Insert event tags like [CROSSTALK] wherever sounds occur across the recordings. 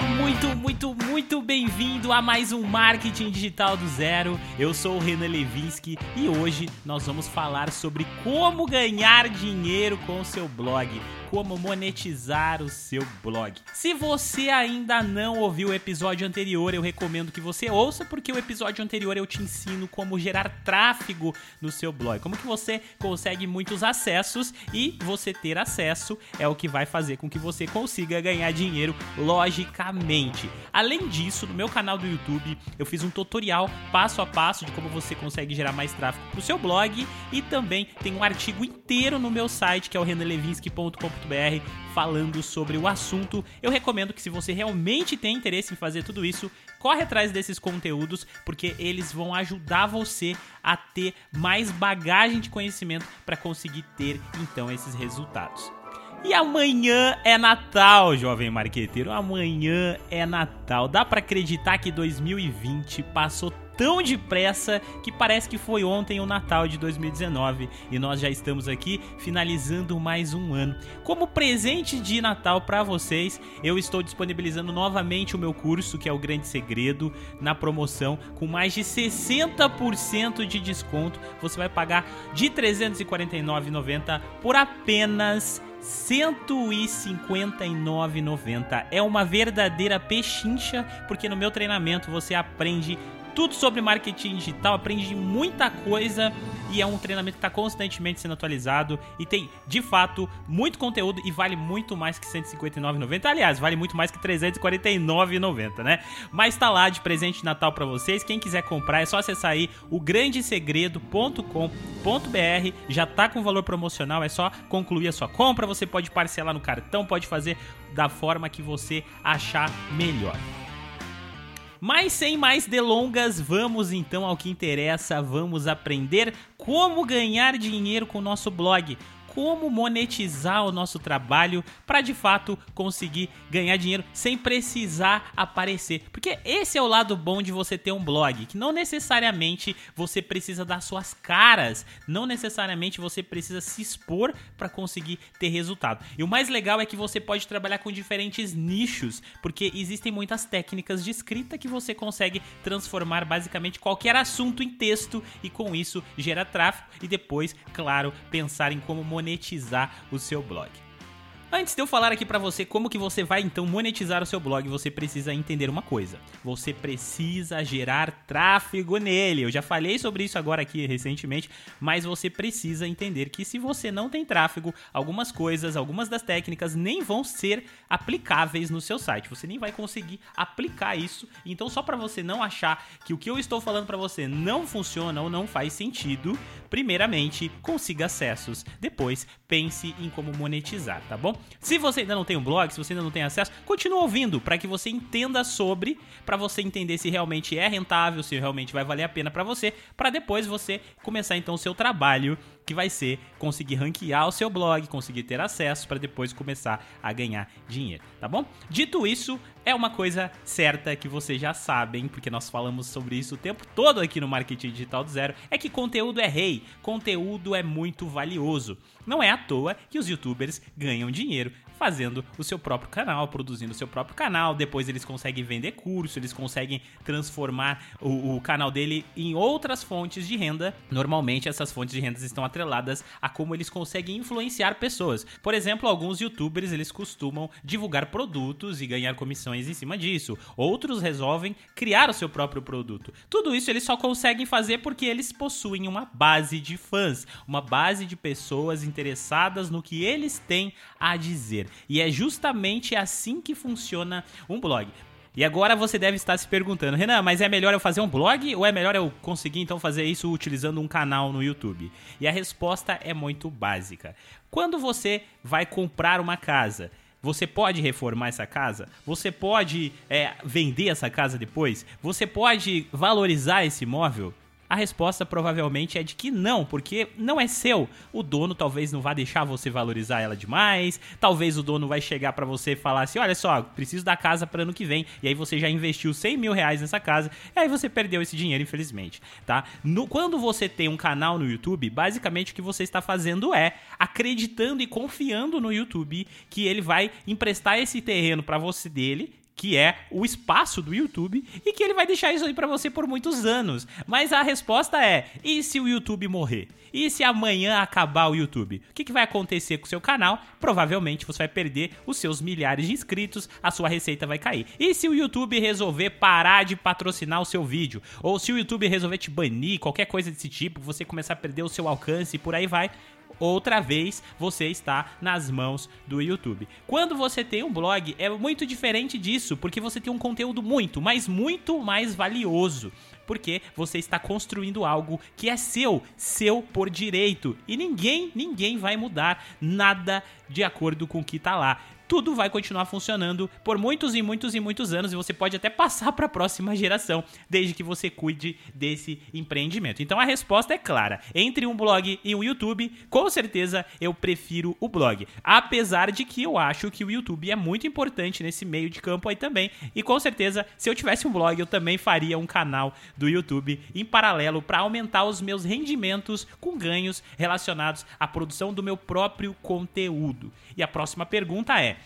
Muito, muito, muito bem-vindo a mais um Marketing Digital do Zero. Eu sou o Renan Levinsky e hoje nós vamos falar sobre como ganhar dinheiro com o seu blog como monetizar o seu blog. Se você ainda não ouviu o episódio anterior, eu recomendo que você ouça, porque o episódio anterior eu te ensino como gerar tráfego no seu blog, como que você consegue muitos acessos e você ter acesso é o que vai fazer com que você consiga ganhar dinheiro logicamente. Além disso, no meu canal do YouTube, eu fiz um tutorial passo a passo de como você consegue gerar mais tráfego para o seu blog e também tem um artigo inteiro no meu site que é o renalevinsky.com falando sobre o assunto. Eu recomendo que se você realmente tem interesse em fazer tudo isso, corre atrás desses conteúdos porque eles vão ajudar você a ter mais bagagem de conhecimento para conseguir ter então esses resultados. E amanhã é Natal, jovem marqueteiro. Amanhã é Natal. Dá para acreditar que 2020 passou tão depressa que parece que foi ontem o Natal de 2019 e nós já estamos aqui finalizando mais um ano. Como presente de Natal para vocês, eu estou disponibilizando novamente o meu curso, que é o Grande Segredo, na promoção com mais de 60% de desconto. Você vai pagar de R$ 349,90 por apenas 159,90. É uma verdadeira pechincha, porque no meu treinamento você aprende tudo sobre marketing digital, aprende muita coisa e é um treinamento que está constantemente sendo atualizado e tem, de fato, muito conteúdo e vale muito mais que R$ 159,90. Aliás, vale muito mais que R$ 349,90, né? Mas tá lá de presente de Natal para vocês. Quem quiser comprar é só acessar aí o grandesegredo.com.br. Já tá com valor promocional, é só concluir a sua compra. Você pode parcelar no cartão, pode fazer da forma que você achar melhor. Mas sem mais delongas, vamos então ao que interessa, vamos aprender como ganhar dinheiro com o nosso blog como monetizar o nosso trabalho para de fato conseguir ganhar dinheiro sem precisar aparecer. Porque esse é o lado bom de você ter um blog, que não necessariamente você precisa dar suas caras, não necessariamente você precisa se expor para conseguir ter resultado. E o mais legal é que você pode trabalhar com diferentes nichos, porque existem muitas técnicas de escrita que você consegue transformar basicamente qualquer assunto em texto e com isso gera tráfego e depois, claro, pensar em como monetizar monetizar o seu blog. Antes de eu falar aqui para você como que você vai então monetizar o seu blog, você precisa entender uma coisa. Você precisa gerar tráfego nele. Eu já falei sobre isso agora aqui recentemente, mas você precisa entender que se você não tem tráfego, algumas coisas, algumas das técnicas nem vão ser aplicáveis no seu site. Você nem vai conseguir aplicar isso. Então só para você não achar que o que eu estou falando para você não funciona ou não faz sentido, primeiramente consiga acessos. Depois pense em como monetizar, tá bom? Se você ainda não tem um blog, se você ainda não tem acesso, continue ouvindo para que você entenda sobre, para você entender se realmente é rentável, se realmente vai valer a pena para você, para depois você começar então o seu trabalho que vai ser conseguir ranquear o seu blog, conseguir ter acesso para depois começar a ganhar dinheiro, tá bom? Dito isso, é uma coisa certa que vocês já sabem, porque nós falamos sobre isso o tempo todo aqui no Marketing Digital do Zero, é que conteúdo é rei, conteúdo é muito valioso. Não é à toa que os youtubers ganham dinheiro fazendo o seu próprio canal, produzindo o seu próprio canal. Depois eles conseguem vender curso, eles conseguem transformar o, o, canal dele em outras fontes de renda. Normalmente essas fontes de rendas estão atreladas a como eles conseguem influenciar pessoas. Por exemplo, alguns youtubers eles costumam divulgar produtos e ganhar comissões em cima disso. Outros resolvem criar o seu próprio produto. Tudo isso eles só conseguem fazer porque eles possuem uma base de fãs, uma base de pessoas interessadas no que eles têm a dizer. E é justamente assim que funciona um blog. E agora você deve estar se perguntando, Renan, mas é melhor eu fazer um blog ou é melhor eu conseguir então fazer isso utilizando um canal no YouTube? E a resposta é muito básica. Quando você vai comprar uma casa, você pode reformar essa casa? Você pode é, vender essa casa depois? Você pode valorizar esse imóvel? A resposta provavelmente é de que não, porque não é seu. O dono talvez não vá deixar você valorizar ela demais. Talvez o dono vai chegar para você e falar assim: olha só, preciso da casa para ano que vem. E aí você já investiu 100 mil reais nessa casa. E aí você perdeu esse dinheiro, infelizmente. Tá? No, quando você tem um canal no YouTube, basicamente o que você está fazendo é acreditando e confiando no YouTube que ele vai emprestar esse terreno para você dele que é o espaço do YouTube, e que ele vai deixar isso aí para você por muitos anos. Mas a resposta é: e se o YouTube morrer? E se amanhã acabar o YouTube? O que, que vai acontecer com o seu canal? Provavelmente você vai perder os seus milhares de inscritos, a sua receita vai cair. E se o YouTube resolver parar de patrocinar o seu vídeo? Ou se o YouTube resolver te banir, qualquer coisa desse tipo, você começar a perder o seu alcance e por aí vai, outra vez você está nas mãos do YouTube. Quando você tem um blog, é muito diferente disso, porque você tem um conteúdo muito, mas muito mais valioso. Porque você está construindo algo que é seu, seu por direito. E ninguém, ninguém vai mudar nada de acordo com o que está lá tudo vai continuar funcionando por muitos e muitos e muitos anos e você pode até passar para a próxima geração, desde que você cuide desse empreendimento. Então a resposta é clara. Entre um blog e um YouTube, com certeza eu prefiro o blog. Apesar de que eu acho que o YouTube é muito importante nesse meio de campo aí também. E com certeza, se eu tivesse um blog, eu também faria um canal do YouTube em paralelo para aumentar os meus rendimentos com ganhos relacionados à produção do meu próprio conteúdo. E a próxima pergunta é: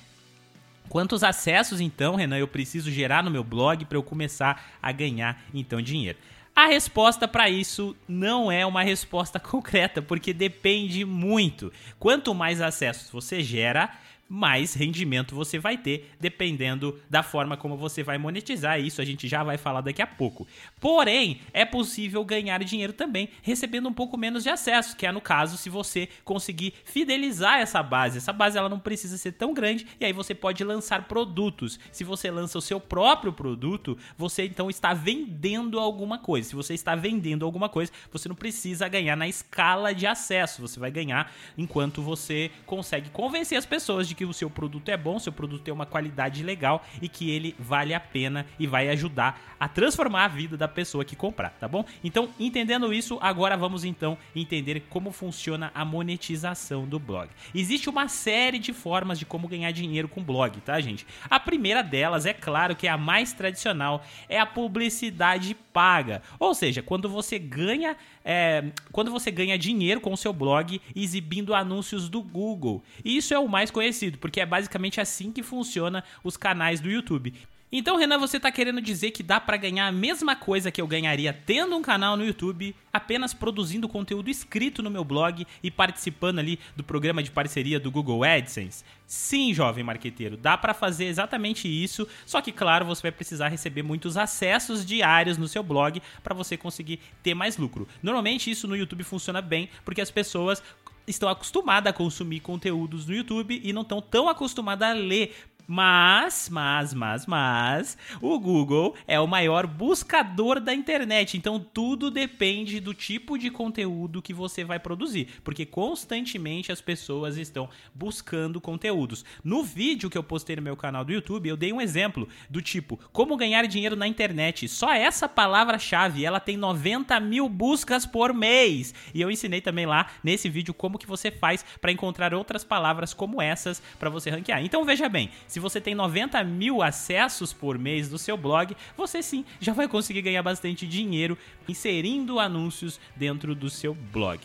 Quantos acessos então, Renan, eu preciso gerar no meu blog para eu começar a ganhar então dinheiro? A resposta para isso não é uma resposta [LAUGHS] concreta, porque depende muito. Quanto mais acessos você gera, mais rendimento você vai ter, dependendo da forma como você vai monetizar. Isso a gente já vai falar daqui a pouco. Porém, é possível ganhar dinheiro também recebendo um pouco menos de acesso, que é no caso se você conseguir fidelizar essa base. Essa base ela não precisa ser tão grande e aí você pode lançar produtos. Se você lança o seu próprio produto, você então está vendendo alguma coisa. Se você está vendendo alguma coisa, você não precisa ganhar na escala de acesso. Você vai ganhar enquanto você consegue convencer as pessoas de de que o seu produto é bom, seu produto tem uma qualidade legal e que ele vale a pena e vai ajudar a transformar a vida da pessoa que comprar, tá bom? Então, entendendo isso, agora vamos então entender como funciona a monetização do blog. Existe uma série de formas de como ganhar dinheiro com blog, tá, gente? A primeira delas, é claro que é a mais tradicional, é a publicidade paga. Ou seja, quando você ganha é, quando você ganha dinheiro com o seu blog exibindo anúncios do Google. Isso é o mais conhecido, porque é basicamente assim que funciona os canais do YouTube. Então, Renan, você está querendo dizer que dá para ganhar a mesma coisa que eu ganharia tendo um canal no YouTube, apenas produzindo conteúdo escrito no meu blog e participando ali do programa de parceria do Google AdSense? Sim, jovem marqueteiro, dá para fazer exatamente isso, só que claro, você vai precisar receber muitos acessos diários no seu blog para você conseguir ter mais lucro. Normalmente isso no YouTube funciona bem, porque as pessoas estão acostumadas a consumir conteúdos no YouTube e não estão tão acostumadas a ler mas, mas, mas, mas, o Google é o maior buscador da internet, então tudo depende do tipo de conteúdo que você vai produzir, porque constantemente as pessoas estão buscando conteúdos. No vídeo que eu postei no meu canal do YouTube, eu dei um exemplo do tipo como ganhar dinheiro na internet. Só essa palavra-chave, ela tem 90 mil buscas por mês. E eu ensinei também lá nesse vídeo como que você faz para encontrar outras palavras como essas para você ranquear. Então veja bem. Se você tem 90 mil acessos por mês do seu blog, você sim já vai conseguir ganhar bastante dinheiro inserindo anúncios dentro do seu blog.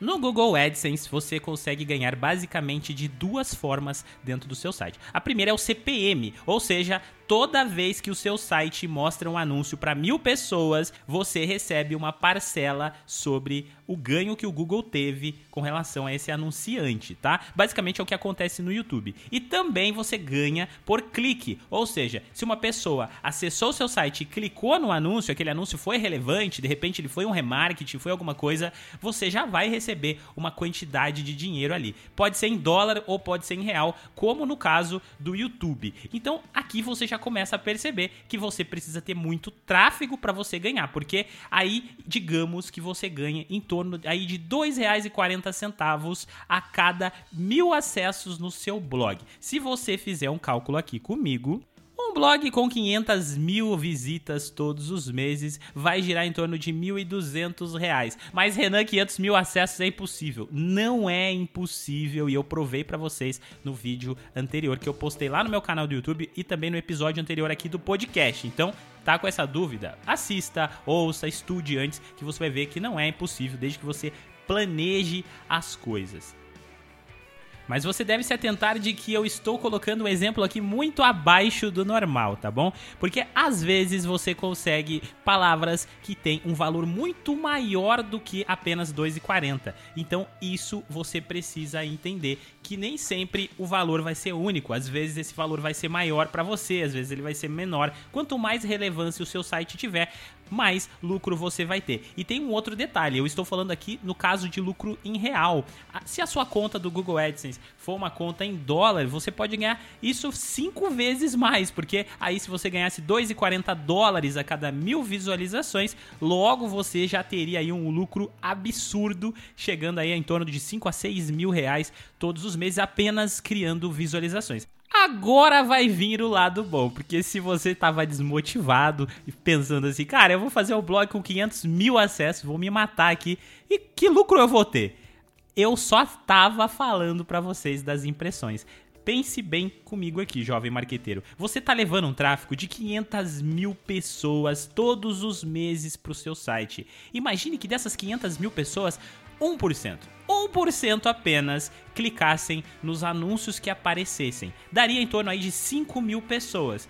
No Google AdSense, você consegue ganhar basicamente de duas formas dentro do seu site. A primeira é o CPM, ou seja, toda vez que o seu site mostra um anúncio para mil pessoas, você recebe uma parcela sobre o ganho que o Google teve com relação a esse anunciante, tá? Basicamente é o que acontece no YouTube. E também você ganha por clique, ou seja, se uma pessoa acessou o seu site e clicou no anúncio, aquele anúncio foi relevante, de repente ele foi um remarketing, foi alguma coisa, você já vai receber uma quantidade de dinheiro ali. Pode ser em dólar ou pode ser em real, como no caso do YouTube. Então aqui você já começa a perceber que você precisa ter muito tráfego para você ganhar, porque aí digamos que você ganha em torno aí de R$ 2,40 a cada mil acessos no seu blog. Se você fizer um cálculo aqui comigo, um blog com 500 mil visitas todos os meses vai girar em torno de R$ 1.200. Mas Renan, 500 mil acessos é impossível. Não é impossível e eu provei para vocês no vídeo anterior que eu postei lá no meu canal do YouTube e também no episódio anterior aqui do podcast. Então, tá com essa dúvida? Assista, ouça, estude antes que você vai ver que não é impossível desde que você planeje as coisas. Mas você deve se atentar de que eu estou colocando um exemplo aqui muito abaixo do normal, tá bom? Porque às vezes você consegue palavras que têm um valor muito maior do que apenas 2,40. Então isso você precisa entender que nem sempre o valor vai ser único. Às vezes esse valor vai ser maior para você, às vezes ele vai ser menor. Quanto mais relevância o seu site tiver, mais lucro você vai ter. E tem um outro detalhe, eu estou falando aqui no caso de lucro em real. Se a sua conta do Google AdSense for uma conta em dólar, você pode ganhar isso cinco vezes mais, porque aí se você ganhasse 2,40 dólares a cada mil visualizações, logo você já teria aí um lucro absurdo, chegando aí em torno de 5 a 6 mil reais todos os meses apenas criando visualizações. Agora vai vir o lado bom, porque se você tava desmotivado e pensando assim, cara, eu vou fazer o blog com 500 mil acessos, vou me matar aqui, e que lucro eu vou ter? Eu só tava falando para vocês das impressões. Pense bem comigo aqui, jovem marqueteiro. Você tá levando um tráfego de 500 mil pessoas todos os meses pro seu site. Imagine que dessas 500 mil pessoas, 1%. 1% apenas clicassem nos anúncios que aparecessem. Daria em torno aí de 5 mil pessoas.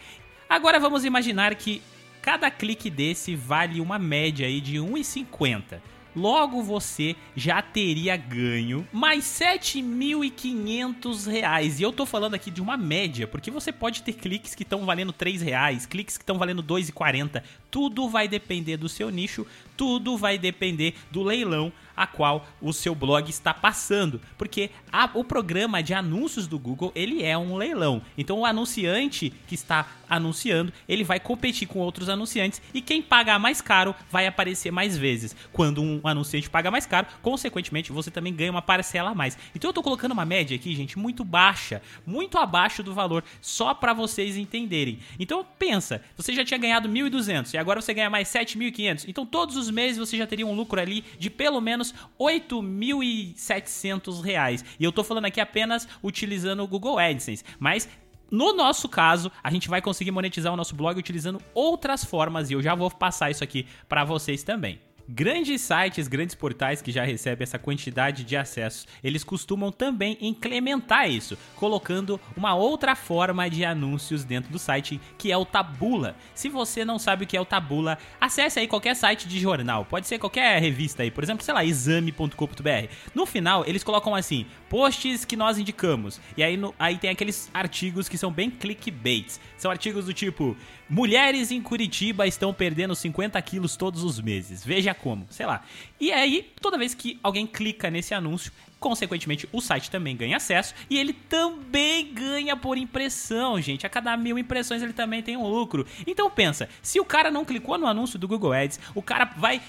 Agora vamos imaginar que cada clique desse vale uma média aí de 1,50 logo você já teria ganho mais 7.500 reais. E eu tô falando aqui de uma média, porque você pode ter cliques que estão valendo 3 reais, cliques que estão valendo 2,40. Tudo vai depender do seu nicho, tudo vai depender do leilão a qual o seu blog está passando, porque a, o programa de anúncios do Google ele é um leilão. Então o anunciante que está anunciando ele vai competir com outros anunciantes e quem pagar mais caro vai aparecer mais vezes. Quando um anunciante paga mais caro, consequentemente você também ganha uma parcela a mais. Então eu estou colocando uma média aqui, gente, muito baixa, muito abaixo do valor, só para vocês entenderem. Então pensa, você já tinha ganhado 1.200 e agora você ganha mais 7.500. Então todos os meses você já teria um lucro ali de pelo menos menos 8.700 reais. E eu tô falando aqui apenas utilizando o Google AdSense, mas no nosso caso, a gente vai conseguir monetizar o nosso blog utilizando outras formas e eu já vou passar isso aqui para vocês também. Grandes sites, grandes portais que já recebem essa quantidade de acessos, eles costumam também incrementar isso, colocando uma outra forma de anúncios dentro do site, que é o Tabula. Se você não sabe o que é o Tabula, acesse aí qualquer site de jornal, pode ser qualquer revista aí, por exemplo, sei lá, exame.com.br. No final, eles colocam assim: posts que nós indicamos. E aí, no, aí tem aqueles artigos que são bem clickbaits. São artigos do tipo: Mulheres em Curitiba estão perdendo 50 quilos todos os meses. Veja como, sei lá. E aí, toda vez que alguém clica nesse anúncio, consequentemente o site também ganha acesso e ele também ganha por impressão, gente. A cada mil impressões ele também tem um lucro. Então pensa, se o cara não clicou no anúncio do Google Ads, o cara vai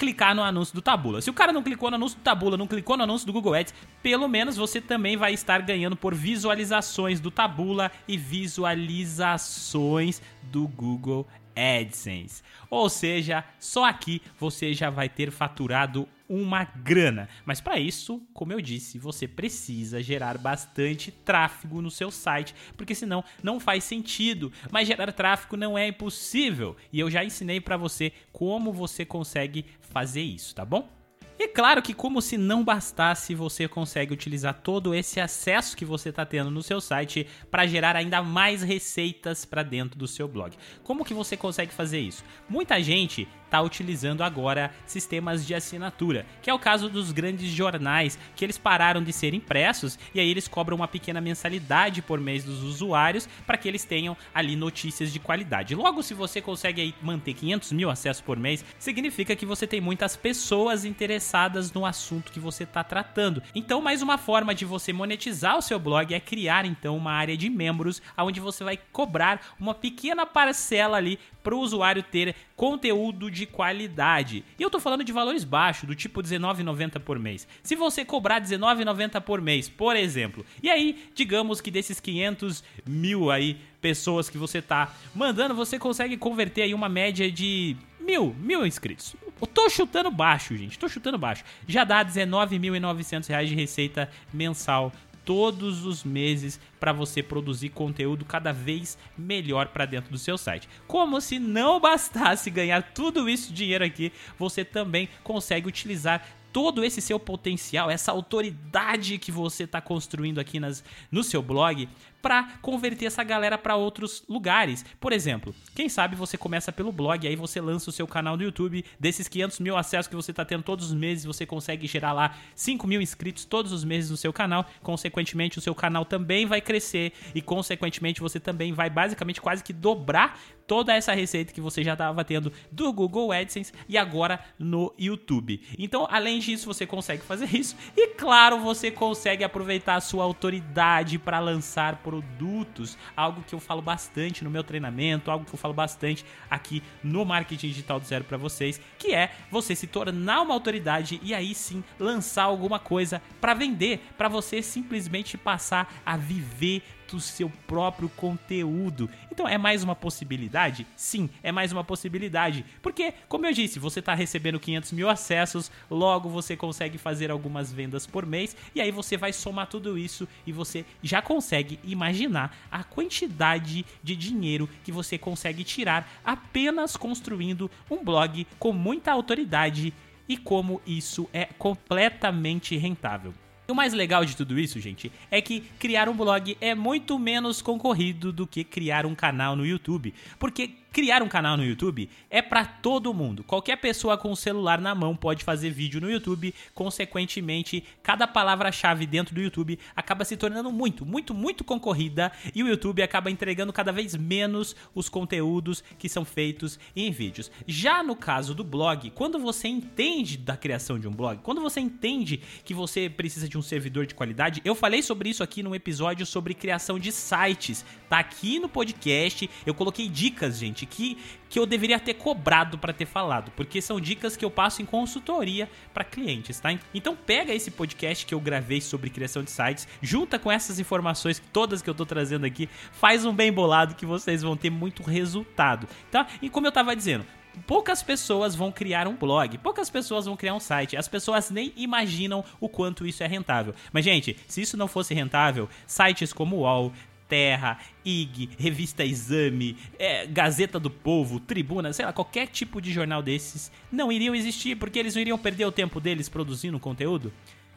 clicar no anúncio do Tabula. Se o cara não clicou no anúncio do Tabula, não clicou no anúncio do Google Ads, pelo menos você também vai estar ganhando por visualizações do Tabula e visualizações do Google AdSense. Ou seja, só aqui você já vai ter faturado uma grana. Mas para isso, como eu disse, você precisa gerar bastante tráfego no seu site, porque senão não faz sentido. Mas gerar tráfego não é impossível, e eu já ensinei para você como você consegue fazer isso, tá bom? E claro que, como se não bastasse, você consegue utilizar todo esse acesso que você está tendo no seu site para gerar ainda mais receitas para dentro do seu blog. Como que você consegue fazer isso? Muita gente está utilizando agora sistemas de assinatura, que é o caso dos grandes jornais, que eles pararam de ser impressos e aí eles cobram uma pequena mensalidade por mês dos usuários para que eles tenham ali notícias de qualidade. Logo, se você consegue manter 500 mil acessos por mês, significa que você tem muitas pessoas interessadas no assunto que você está tratando. Então, mais uma forma de você monetizar o seu blog é criar então uma área de membros, onde você vai cobrar uma pequena parcela ali para o usuário ter conteúdo de qualidade. E eu tô falando de valores baixos, do tipo R$19,90 por mês. Se você cobrar R$19,90 por mês, por exemplo, e aí, digamos que desses 500 mil aí pessoas que você tá mandando, você consegue converter aí uma média de mil, mil inscritos. Eu tô chutando baixo, gente, tô chutando baixo. Já dá R$19.900 de receita mensal todos os meses para você produzir conteúdo cada vez melhor para dentro do seu site. Como se não bastasse ganhar tudo isso dinheiro aqui, você também consegue utilizar todo esse seu potencial, essa autoridade que você está construindo aqui nas, no seu blog, para converter essa galera para outros lugares. Por exemplo, quem sabe você começa pelo blog, aí você lança o seu canal no YouTube, desses 500 mil acessos que você está tendo todos os meses, você consegue gerar lá 5 mil inscritos todos os meses no seu canal, consequentemente o seu canal também vai crescer e consequentemente você também vai basicamente quase que dobrar toda essa receita que você já estava tendo do Google AdSense e agora no YouTube. Então, além disso, você consegue fazer isso e, claro, você consegue aproveitar a sua autoridade para lançar produtos, algo que eu falo bastante no meu treinamento, algo que eu falo bastante aqui no Marketing Digital do Zero para vocês, que é você se tornar uma autoridade e aí sim lançar alguma coisa para vender, para você simplesmente passar a viver do seu próprio conteúdo. Então é mais uma possibilidade? Sim, é mais uma possibilidade. Porque, como eu disse, você está recebendo 500 mil acessos, logo você consegue fazer algumas vendas por mês, e aí você vai somar tudo isso e você já consegue imaginar a quantidade de dinheiro que você consegue tirar apenas construindo um blog com muita autoridade e como isso é completamente rentável. E o mais legal de tudo isso, gente, é que criar um blog é muito menos concorrido do que criar um canal no YouTube. Porque Criar um canal no YouTube é para todo mundo. Qualquer pessoa com o celular na mão pode fazer vídeo no YouTube. Consequentemente, cada palavra-chave dentro do YouTube acaba se tornando muito, muito, muito concorrida e o YouTube acaba entregando cada vez menos os conteúdos que são feitos em vídeos. Já no caso do blog, quando você entende da criação de um blog, quando você entende que você precisa de um servidor de qualidade, eu falei sobre isso aqui num episódio sobre criação de sites. Tá aqui no podcast. Eu coloquei dicas, gente gente, que, que eu deveria ter cobrado para ter falado, porque são dicas que eu passo em consultoria para clientes, tá? Então pega esse podcast que eu gravei sobre criação de sites, junta com essas informações todas que eu tô trazendo aqui, faz um bem bolado que vocês vão ter muito resultado, tá? E como eu tava dizendo, poucas pessoas vão criar um blog, poucas pessoas vão criar um site. As pessoas nem imaginam o quanto isso é rentável. Mas, gente, se isso não fosse rentável, sites como o UOL, Terra, IG, Revista Exame, é, Gazeta do Povo, Tribuna, sei lá, qualquer tipo de jornal desses não iriam existir porque eles não iriam perder o tempo deles produzindo conteúdo.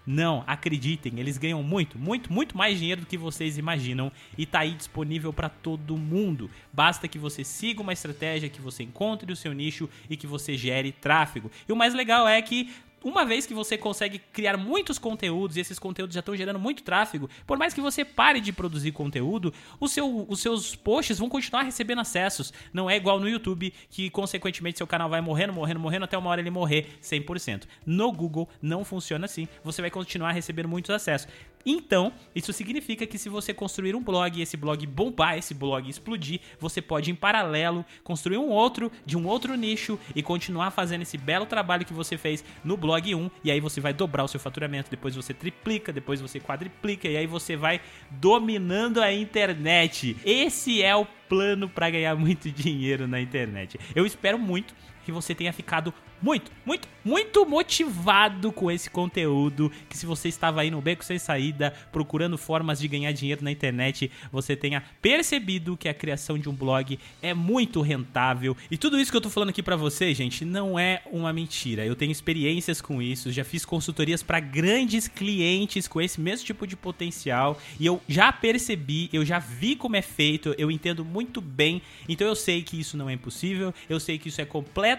Não, acreditem, eles ganham muito, muito, muito mais dinheiro do que vocês imaginam e tá aí disponível para todo mundo. Basta que você siga uma estratégia, que você encontre o seu nicho e que você gere tráfego. E o mais legal é que uma vez que você consegue criar muitos conteúdos e esses conteúdos já estão gerando muito tráfego, por mais que você pare de produzir conteúdo, seu, os seus posts vão continuar recebendo acessos. Não é igual no YouTube, que consequentemente seu canal vai morrendo, morrendo, morrendo, até uma hora ele morrer 100%. No Google não funciona assim. Você vai continuar recebendo muitos acessos. Então, isso significa que se você construir um blog e esse blog bombar, esse blog explodir, você pode em paralelo construir um outro de um outro nicho e continuar fazendo esse belo trabalho que você fez no blog 1 e aí você vai dobrar o seu faturamento, depois você triplica, depois você quadriplica e aí você vai dominando a internet. Esse é o plano para ganhar muito [LAUGHS] dinheiro na internet. Eu espero muito que você tenha ficado muito, muito, muito motivado com esse conteúdo. Que se você estava aí no beco sem saída, procurando formas de ganhar dinheiro na internet, você tenha percebido que a criação de um blog é muito rentável. E tudo isso que eu tô falando aqui para você, gente, não é uma mentira. Eu tenho experiências com isso, já fiz consultorias para grandes clientes com esse mesmo tipo de potencial e eu já percebi, eu já vi como é feito, eu entendo muito bem. Então eu sei que isso não é impossível, eu sei que isso é completamente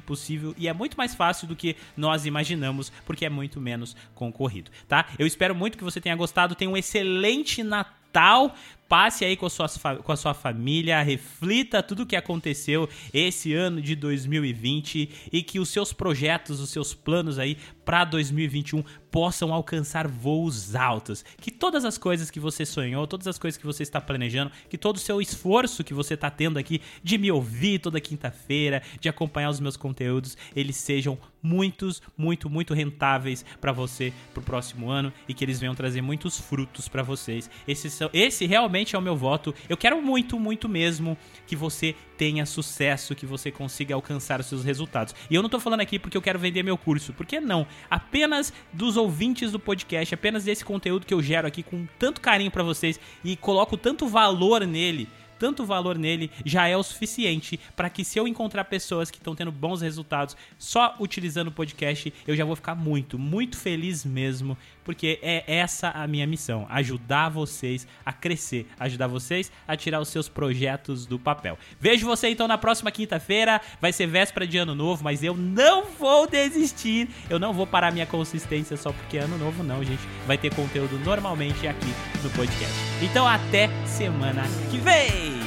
possível e é muito mais fácil do que nós imaginamos, porque é muito menos concorrido, tá? Eu espero muito que você tenha gostado, tenha um excelente Natal passe aí com a, sua, com a sua família, reflita tudo o que aconteceu esse ano de 2020 e que os seus projetos, os seus planos aí para 2021 possam alcançar voos altos. Que todas as coisas que você sonhou, todas as coisas que você está planejando, que todo o seu esforço que você está tendo aqui de me ouvir toda quinta-feira, de acompanhar os meus conteúdos, eles sejam muitos, muito, muito rentáveis para você pro próximo ano e que eles venham trazer muitos frutos para vocês. Esse, esse realmente realmente é o meu voto. Eu quero muito, muito mesmo que você tenha sucesso, que você consiga alcançar os seus resultados. E eu não tô falando aqui porque eu quero vender meu curso, porque não. Apenas dos ouvintes do podcast, apenas desse conteúdo que eu gero aqui com tanto carinho para vocês e coloco tanto valor nele tanto valor nele, já é o suficiente para que se eu encontrar pessoas que estão tendo bons resultados só utilizando o podcast, eu já vou ficar muito, muito feliz mesmo, porque é essa a minha missão, ajudar vocês a crescer, ajudar vocês a tirar os seus projetos do papel. Vejo você então na próxima quinta-feira, vai ser véspera de ano novo, mas eu não vou desistir, eu não vou parar minha consistência só porque é ano novo não, gente. Vai ter conteúdo normalmente aqui no podcast. Então até semana que vem.